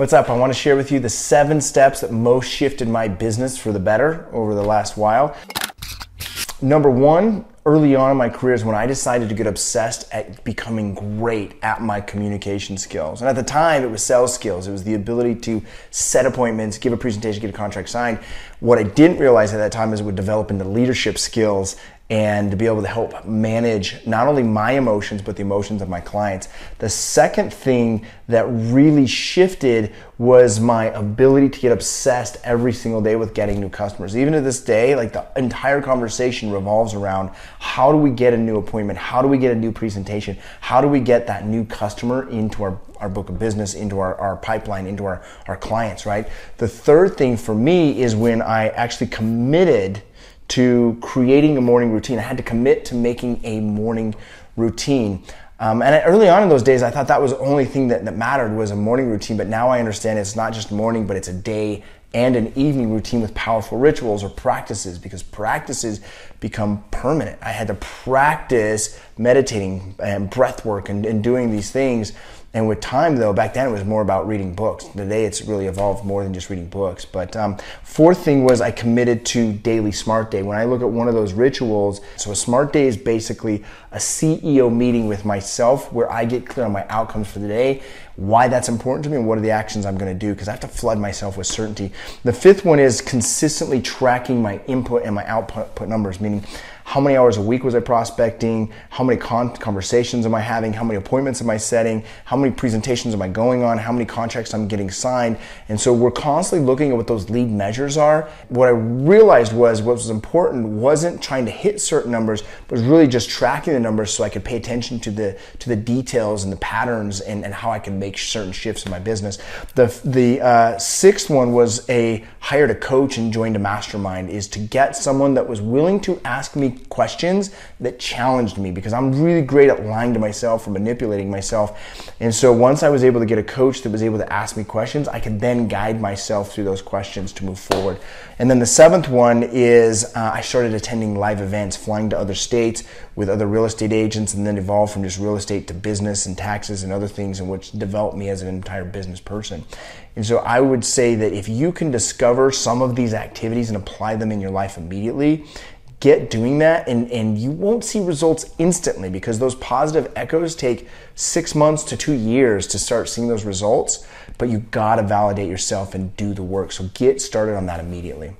What's up? I want to share with you the seven steps that most shifted my business for the better over the last while. Number one, early on in my career is when I decided to get obsessed at becoming great at my communication skills. And at the time, it was sales skills. It was the ability to set appointments, give a presentation, get a contract signed. What I didn't realize at that time is it would develop into leadership skills and to be able to help manage not only my emotions but the emotions of my clients. The second thing that really shifted was my ability to get obsessed every single day with getting new customers. Even to this day, like the entire conversation revolves around how do we get a new appointment? How do we get a new presentation? How do we get that new customer into our, our book of business, into our, our pipeline, into our, our clients, right? The third thing for me is when I actually committed to creating a morning routine. I had to commit to making a morning routine. Um, and early on in those days, I thought that was the only thing that, that mattered was a morning routine. But now I understand it's not just morning, but it's a day and an evening routine with powerful rituals or practices because practices become permanent. I had to practice meditating and breath work and, and doing these things and with time, though, back then it was more about reading books. Today it's really evolved more than just reading books. But um, fourth thing was I committed to daily smart day. When I look at one of those rituals, so a smart day is basically a CEO meeting with myself where I get clear on my outcomes for the day, why that's important to me, and what are the actions I'm going to do because I have to flood myself with certainty. The fifth one is consistently tracking my input and my output numbers, meaning how many hours a week was I prospecting? How many con- conversations am I having? How many appointments am I setting? How many presentations am I going on? How many contracts I'm getting signed? And so we're constantly looking at what those lead measures are. What I realized was what was important wasn't trying to hit certain numbers, but was really just tracking the numbers so I could pay attention to the to the details and the patterns and, and how I can make certain shifts in my business. The the uh, sixth one was a hired a coach and joined a mastermind is to get someone that was willing to ask me questions that challenged me because I'm really great at lying to myself or manipulating myself. And so once I was able to get a coach that was able to ask me questions, I could then guide myself through those questions to move forward. And then the seventh one is uh, I started attending live events, flying to other states with other real estate agents, and then evolved from just real estate to business and taxes and other things, in which developed me as an entire business person. And so I would say that if you can discover some of these activities and apply them in your life immediately, get doing that and, and you won't see results instantly because those positive echoes take six months to two years to start seeing those results but you gotta validate yourself and do the work. So get started on that immediately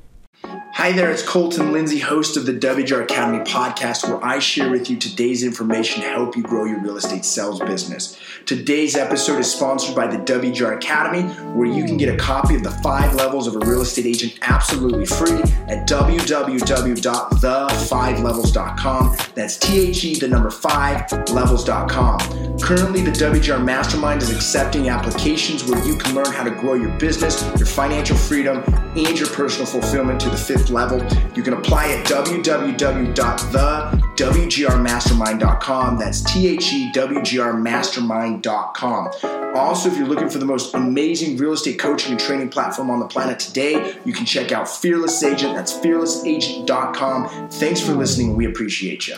Hi there, it's Colton Lindsay, host of the WGR Academy podcast, where I share with you today's information to help you grow your real estate sales business. Today's episode is sponsored by the WGR Academy, where you can get a copy of the five levels of a real estate agent absolutely free at www.the5levels.com. That's T H E, the number five, levels.com. Currently, the WGR Mastermind is accepting applications where you can learn how to grow your business, your financial freedom, and your personal fulfillment to the fifth level. You can apply at www.thewgrmastermind.com. That's T H E W G R mastermind.com. Also, if you're looking for the most amazing real estate coaching and training platform on the planet today, you can check out Fearless Agent. That's fearlessagent.com. Thanks for listening. We appreciate you.